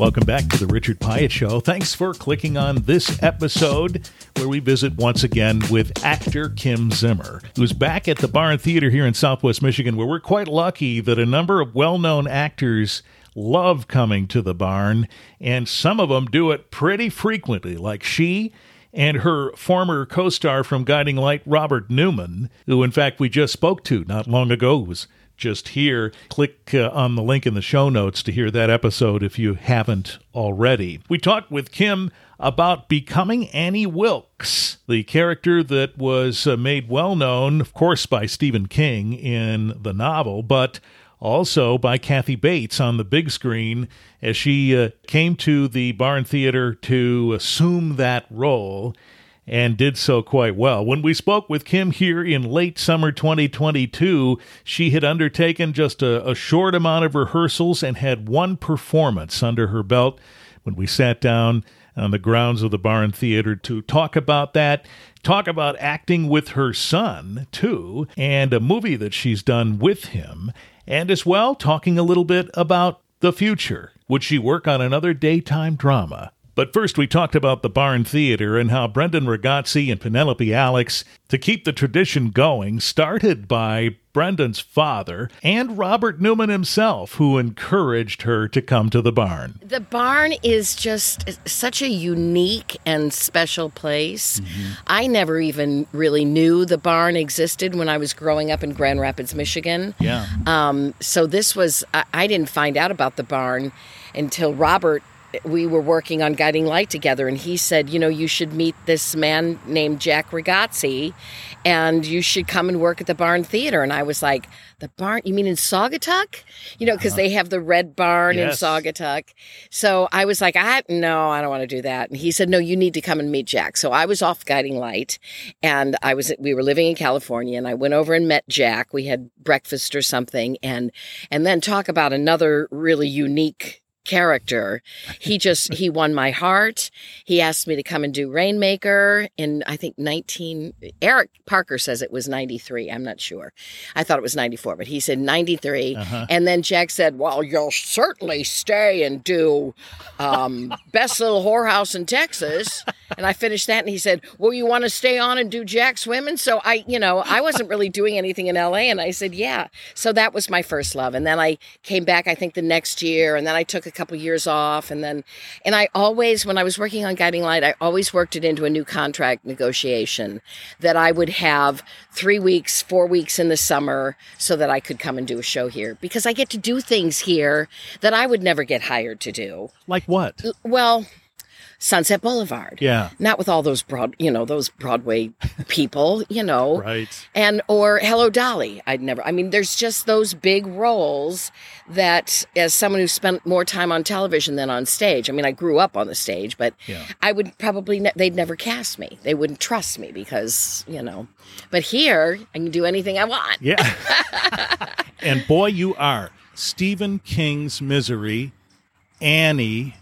Welcome back to the Richard Piet Show. Thanks for clicking on this episode where we visit once again with actor Kim Zimmer, who's back at the Barn Theater here in Southwest Michigan, where we're quite lucky that a number of well known actors love coming to the barn, and some of them do it pretty frequently, like she and her former co star from Guiding Light, Robert Newman, who, in fact, we just spoke to not long ago, was just here. Click uh, on the link in the show notes to hear that episode if you haven't already. We talked with Kim about becoming Annie Wilkes, the character that was uh, made well known, of course, by Stephen King in the novel, but also by Kathy Bates on the big screen as she uh, came to the Barn Theater to assume that role and did so quite well. When we spoke with Kim here in late summer 2022, she had undertaken just a, a short amount of rehearsals and had one performance under her belt. When we sat down on the grounds of the Barn Theater to talk about that, talk about acting with her son, too, and a movie that she's done with him, and as well talking a little bit about the future. Would she work on another daytime drama? But first, we talked about the Barn Theater and how Brendan Ragotzy and Penelope Alex, to keep the tradition going, started by Brendan's father and Robert Newman himself, who encouraged her to come to the barn. The barn is just such a unique and special place. Mm-hmm. I never even really knew the barn existed when I was growing up in Grand Rapids, Michigan. Yeah. Um, so this was, I, I didn't find out about the barn until Robert we were working on Guiding Light together, and he said, You know, you should meet this man named Jack Ragotzy, and you should come and work at the Barn Theater. And I was like, The barn? You mean in Saugatuck? You know, because uh-huh. they have the Red Barn yes. in Saugatuck. So I was like, I no, I don't want to do that. And he said, No, you need to come and meet Jack. So I was off Guiding Light, and I was we were living in California, and I went over and met Jack. We had breakfast or something, and and then talk about another really unique character. He just he won my heart. He asked me to come and do Rainmaker in I think 19 Eric Parker says it was 93. I'm not sure. I thought it was 94, but he said 93. Uh-huh. And then Jack said, "Well, you'll certainly stay and do um, Best Little Whorehouse in Texas." And I finished that and he said, "Well, you want to stay on and do Jack's Women?" So I, you know, I wasn't really doing anything in LA and I said, "Yeah." So that was my first love. And then I came back I think the next year and then I took a couple years off and then and I always when I was working on Guiding Light I always worked it into a new contract negotiation that I would have 3 weeks 4 weeks in the summer so that I could come and do a show here because I get to do things here that I would never get hired to do like what well Sunset Boulevard. Yeah. Not with all those broad, you know, those Broadway people, you know. right. And or Hello Dolly. I'd never I mean there's just those big roles that as someone who spent more time on television than on stage. I mean I grew up on the stage, but yeah. I would probably ne- they'd never cast me. They wouldn't trust me because, you know. But here I can do anything I want. Yeah. and boy you are. Stephen King's Misery, Annie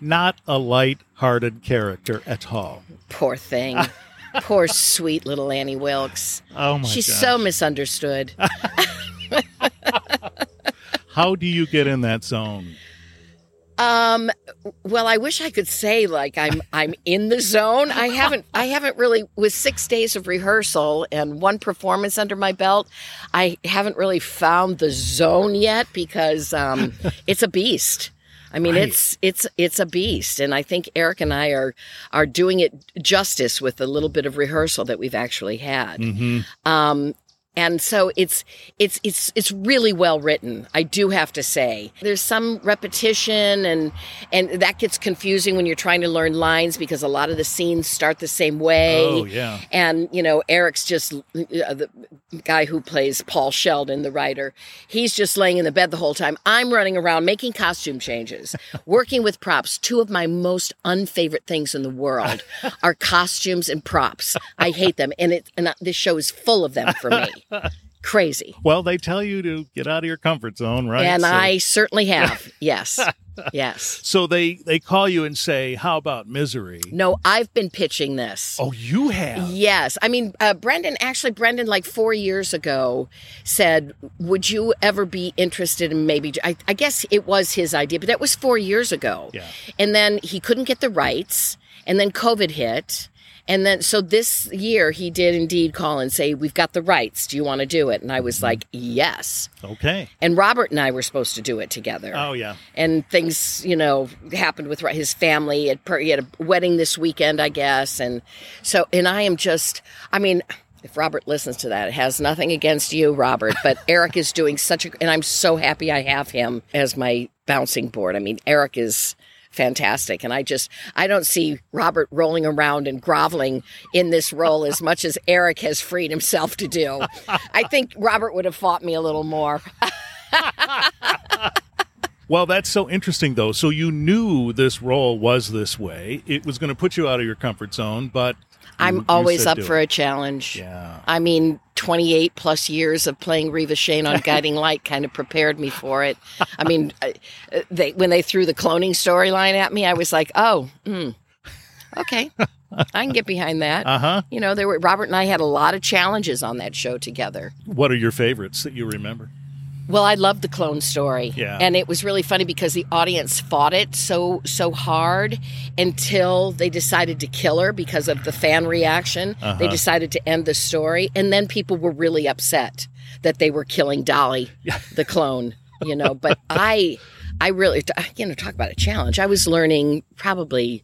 not a light-hearted character at all. Poor thing. Poor sweet little Annie Wilkes. Oh my She's gosh. so misunderstood. How do you get in that zone? Um well I wish I could say like I'm I'm in the zone. I haven't I haven't really with 6 days of rehearsal and one performance under my belt, I haven't really found the zone yet because um it's a beast. I mean, right. it's it's it's a beast, and I think Eric and I are are doing it justice with the little bit of rehearsal that we've actually had. Mm-hmm. Um, and so it's it's it's it's really well written i do have to say. There's some repetition and and that gets confusing when you're trying to learn lines because a lot of the scenes start the same way. Oh yeah. And you know eric's just uh, the guy who plays paul sheldon the writer he's just laying in the bed the whole time. I'm running around making costume changes working with props. Two of my most unfavorite things in the world are costumes and props. I hate them. And it and this show is full of them for me crazy. Well, they tell you to get out of your comfort zone, right? And So- I certainly have. yes. Yes. So they they call you and say, "How about Misery?" No, I've been pitching this. Oh, you have. Yes. I mean, uh, Brendan, actually, Brendan, like four years ago, said, Would you ever be interested in maybe? I, I guess it was his idea, but that was four years ago. Yeah. And then he couldn't get the rights, and then COVID hit. And then, so this year, he did indeed call and say, We've got the rights. Do you want to do it? And I was mm-hmm. like, Yes. Okay. And Robert and I were supposed to do it together Oh yeah. and things you know happened with his family he had, he had a wedding this weekend i guess and so and i am just i mean if robert listens to that it has nothing against you robert but eric is doing such a and i'm so happy i have him as my bouncing board i mean eric is fantastic and i just i don't see robert rolling around and groveling in this role as much as eric has freed himself to do i think robert would have fought me a little more Well, that's so interesting, though. So you knew this role was this way. It was going to put you out of your comfort zone, but i'm you always up for it. a challenge Yeah. I mean, 28 plus years of playing Reva Shayne on Guiding Light kind of prepared me for it. I mean, I- they, when they threw the cloning storyline at me, I was like, oh, mm, okay, I can get behind that. Uh huh. You know, there were Robert and I had a lot of challenges on that show together. What are your favorites that you remember? Well, I loved the clone story. Yeah. And it was really funny because the audience fought it so so hard until they decided to kill her because of the fan reaction. They Uh-huh. decided to end the story and then people were really upset that they were killing Dolly, the clone, you know, but I I really you know talk about a challenge. I was learning probably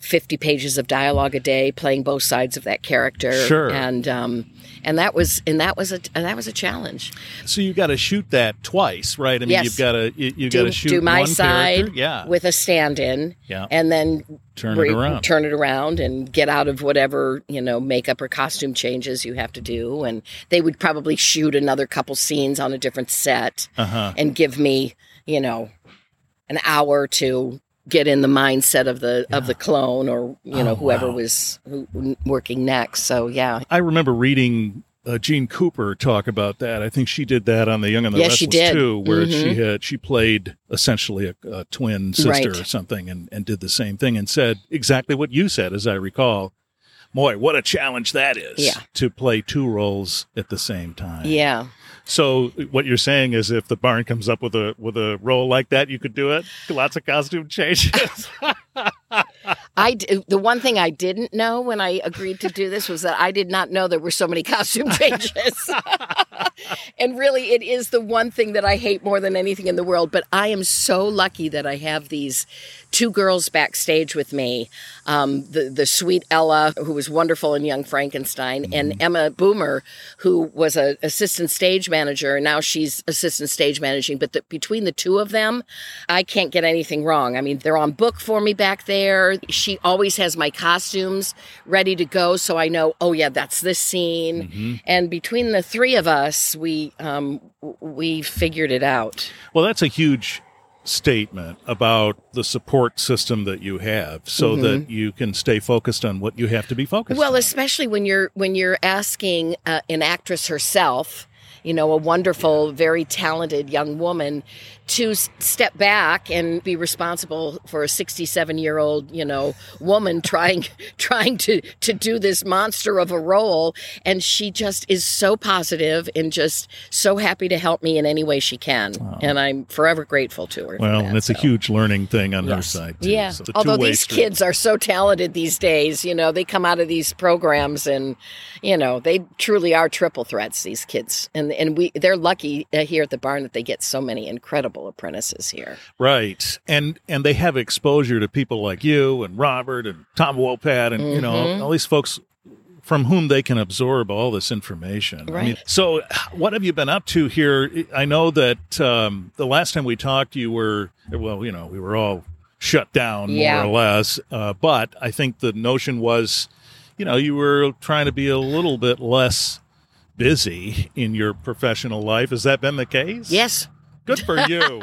50 pages of dialogue a day playing both sides of that character Sure. and um and that was and that was a and that was a challenge. So you've got to shoot that twice, right? I mean, Yes. you've got to you, you got to shoot do my one side character. yeah, with a stand-in yeah, and then turn re- it around. turn it around and get out of whatever you know makeup or costume changes you have to do and they would probably shoot another couple scenes on a different set Uh huh. and give me you know an hour to get in the mindset of the of the clone or you know Oh, whoever wow. was who, working next so yeah I remember reading uh, Jeanne Cooper talk about that. I think she did that on The Young and the Yes, she Restless did. too, where she Mhm. had she played essentially a, a twin sister Right. or something, and and did the same thing and said exactly what you said, as I recall. Boy, what a challenge that is! Yeah. to play two roles at the same time. yeah So what you're saying is, if the barn comes up with a with a role like that, you could do it. Lots of costume changes. I d- the one thing I didn't know when I agreed to do this was that I did not know there were so many costume changes. and really, it is the one thing that I hate more than anything in the world. But I am so lucky that I have these two girls backstage with me. Um, the the sweet Ella, who was wonderful in Young Frankenstein, and Emma Boomer, who was an assistant stage manager, and now she's assistant stage managing. But the, between the two of them, I can't get anything wrong. I mean, they're on book for me back there. She always has my costumes ready to go, so I know. Oh yeah, that's this scene. And between the three of us, we um, we figured it out. Well, that's a huge statement about the support system that you have so that you can stay focused on what you have to be focused Well, on. especially when you're when you're asking uh, an actress herself, you know, a wonderful, very talented young woman to s- step back and be responsible for a 67 year old, you know, woman trying trying to to do this monster of a role, and she just is so positive and just so happy to help me in any way she can, and I'm forever grateful to her. well, that, and it's a huge learning thing on her side. Too. Yeah. So Although these street. kids are so talented these days, you know, they come out of these programs and, you know, they truly are triple threats. These kids, and and we they're lucky uh, here at the barn that they get so many incredible apprentices here. Right. And and they have exposure to people like you and Robert and Tom Wopat and you know Mhm. all these folks from whom they can absorb all this information. I mean, Right. so what have you been up to here? I know that um, the last time we talked you were well, you know, we were all shut down Yeah. more or less. Uh, but I think the notion was, you know, you were trying to be a little bit less busy in your professional life. Has that been the case? Yes, Good for you.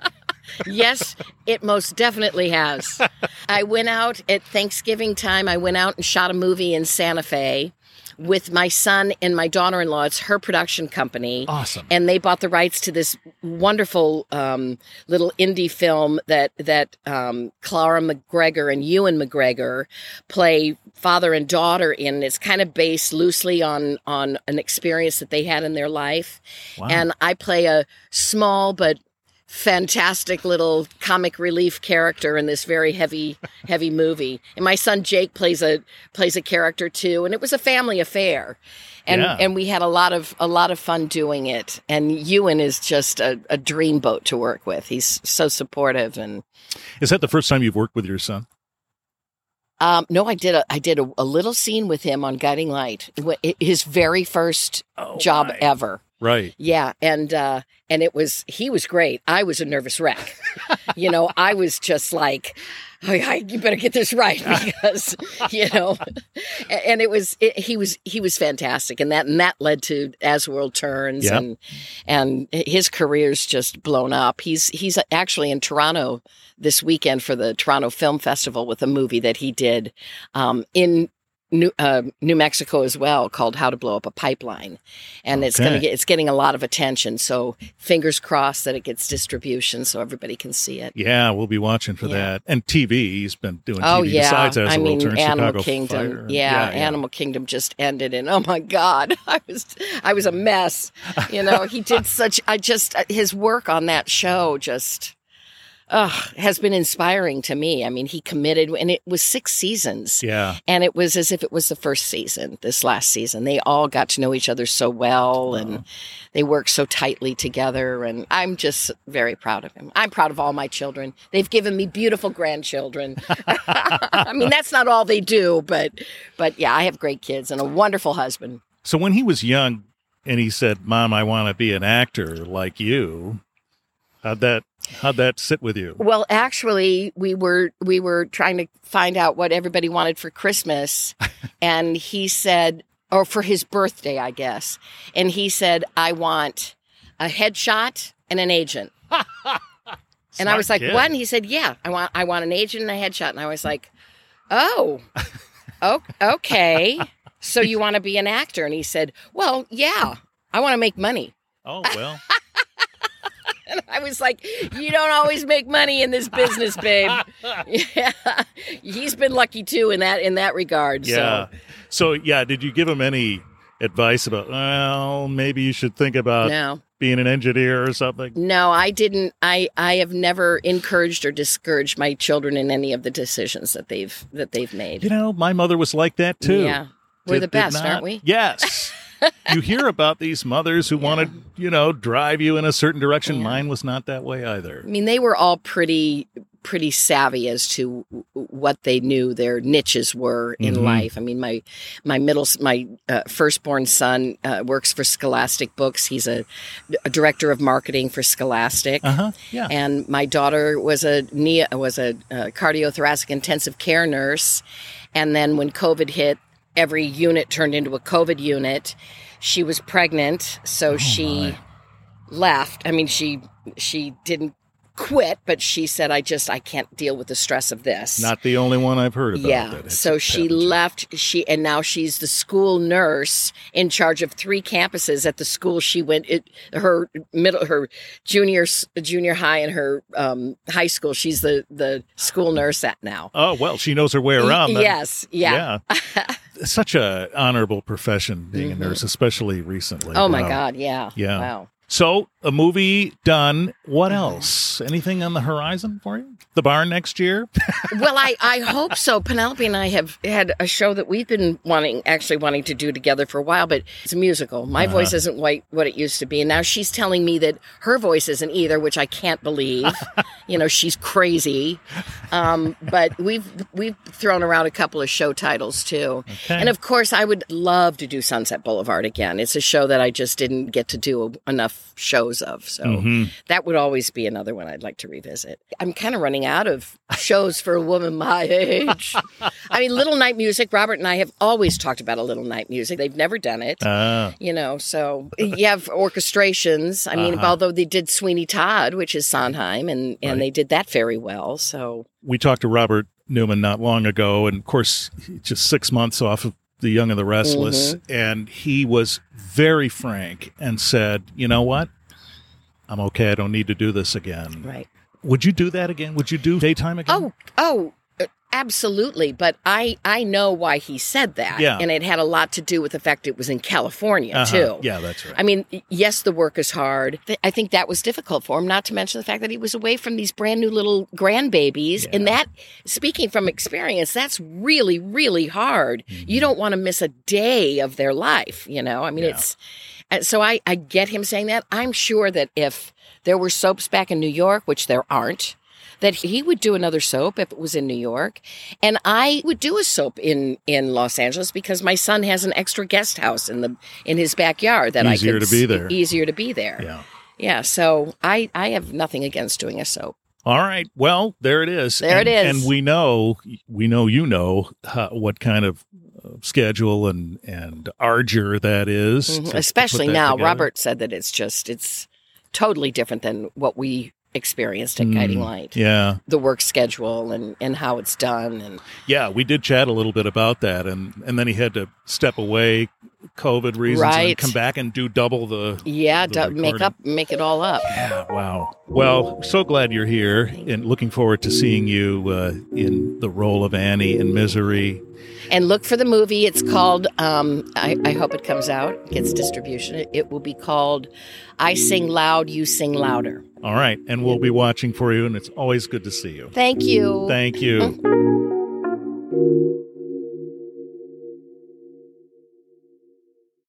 yes, it most definitely has. I went out at Thanksgiving time. I went out and shot a movie in Santa Fe. With my son and my daughter-in-law. It's her production company. Awesome. And they bought the rights to this wonderful um, little indie film that that um, Clara McGregor and Ewan McGregor play father and daughter in. It's kind of based loosely on on an experience that they had in their life, Wow. and I play a small but fantastic little comic relief character in this very heavy heavy movie and my son Jake plays a plays a character too and it was a family affair and Yeah. and we had a lot of a lot of fun doing it and Ewan is just a, a dreamboat to work with he's so supportive and Is that the first time you've worked with your son? um, no I did a I did a, a little scene with him on Guiding Light his very first Oh, job my. ever Right. Yeah, and uh and it was he was great. I was a nervous wreck. you know, I was just like, oh, yeah, you better get this right because you know, and it was it, he was he was fantastic, and that and that led to As World Turns, Yep. and and his career's just blown up. He's he's actually in Toronto this weekend for the Toronto Film Festival with a movie that he did um, in. New, uh, New Mexico as well, called "How to Blow Up a Pipeline," and it's going to get it's getting a lot of attention. So fingers crossed that it gets distribution so everybody can see it. Yeah, we'll be watching for Yeah. that. And TV, he's been doing Oh yeah, besides as I mean turns. Animal Chicago Kingdom. Fire. Yeah, Animal Kingdom just ended, and oh my God, I was I was a mess. You know, he did such. I just his work on that show just. Uh, has been inspiring to me. I mean, he committed, and it was six seasons. Yeah. And it was as if it was the first season, this last season. They all got to know each other so well and they worked so tightly together. And I'm just very proud of him. I'm proud of all my children. They've given me beautiful grandchildren. I mean, that's not all they do, but, but yeah, I have great kids and a wonderful husband. So when he was young and he said, "Mom, I want to be an actor like you," how'd that how'd that sit with you? Well, actually, we were we were trying to find out what everybody wanted for Christmas, and he said, or for his birthday, I guess, and he said, "I want a headshot and an agent." and I was like, kid. "What?" And he said, "Yeah, I want I want an agent and a headshot." And I was like, "Oh, okay. So you want to be an actor?" And he said, "Well, yeah, I want to make money." Oh well, And I was like, "You don't always make money in this business, babe." yeah, he's been lucky too in that in that regard. yeah. So So yeah, did you give him any advice about? Well, maybe you should think about no, being an engineer or something. no, I didn't. I I have never encouraged or discouraged my children in any of the decisions that they've that they've made. You know, my mother was like that too. Yeah, we're Did- the best, aren't we? Yes. You hear about these mothers who want to, you know, drive you in a certain direction. Yeah. Mine was not that way either. I mean, they were all pretty pretty savvy as to what they knew their niches were in Mhm. life. I mean, my my middle my uh, firstborn son uh, works for Scholastic Books. He's a, a director of marketing for Scholastic. Uh huh. Yeah. And my daughter was a was a uh, cardiothoracic intensive care nurse, and then when COVID hit, every unit turned into a COVID unit. She was pregnant, so she Oh, my. left. I mean, she she didn't quit, but she said, "I just I can't deal with the stress of this." Not the only one I've heard about. yeah. So she happened left. She and now she's the school nurse in charge of three campuses at the school she went. It, her middle, her junior junior high and her um, high school. She's the the school nurse at now. Oh well, she knows her way around. then. yes. Yeah. Yeah. Such a honorable profession being a nurse, especially recently. Mm-hmm. Oh my God. Yeah. Yeah. Wow. So a movie done. What Mm-hmm. else? Anything on the horizon for you? The barn next year? well, I, I hope so. Penelope and I have had a show that we've been wanting, actually wanting to do together for a while, but it's a musical. My Uh-huh. voice isn't quite what it used to be. And now she's telling me that her voice isn't either, which I can't believe. you know, she's crazy. Um, but we've, we've thrown around a couple of show titles too. Okay. And of course, I would love to do Sunset Boulevard again. It's a show that I just didn't get to do enough shows of. So Mhm. that would always be another one I'd like to revisit. I'm kind of running out of shows for a woman my age. I mean, Little Night Music, Robert and I have always talked about a Little Night Music. They've never done it. Ah, you know, so you have orchestrations. I mean, Uh-huh. although they did Sweeney Todd, which is Sondheim, and, and. They did that very well. So, we talked to Robert Newman not long ago, and of course, just six months off of The Young and the Restless, mm-hmm. and he was very frank and said, "You know what? I'm okay. I don't need to do this again." Right. Would you do that again? Would you do daytime again? Oh, oh, absolutely. But I, I know why he said that. Yeah. And it had a lot to do with the fact it was in California Uh-huh. too. Yeah, that's right. I mean, yes, the work is hard. I think that was difficult for him, not to mention the fact that he was away from these brand new little grandbabies. And that, speaking from experience, that's really, really hard. Mm-hmm. You don't want to miss a day of their life, you know? I mean, Yeah. it's, and so I, I get him saying that. I'm sure that if there were soaps back in New York, which there aren't, that he would do another soap if it was in New York, and I would do a soap in in Los Angeles because my son has an extra guest house in the in his backyard that Easier I could to be there. Easier to be there. yeah. Yeah, so I I have nothing against doing a soap. All right. Well, there it is. There and, it is. And we know, we know, you know uh, what kind of uh, schedule and and arduous that is, to- to Especially that now, together. Robert said that it's just it's totally different than what we experienced at hmm. Guiding Light. Yeah, The work schedule and and how it's done and yeah. We did chat a little bit about that, and and then he had to step away, COVID reasons, and Right. come back and do double the. yeah, the make up make it all up. Yeah, wow. Well, so glad you're here, and looking forward to seeing you uh, in the role of Annie in Misery. And look for the movie. It's called, um, I, I hope it comes out, gets distribution. It will be called I Sing Loud, You Sing Louder. All right, and we'll be watching for you, and it's always good to see you. Thank you. Thank you.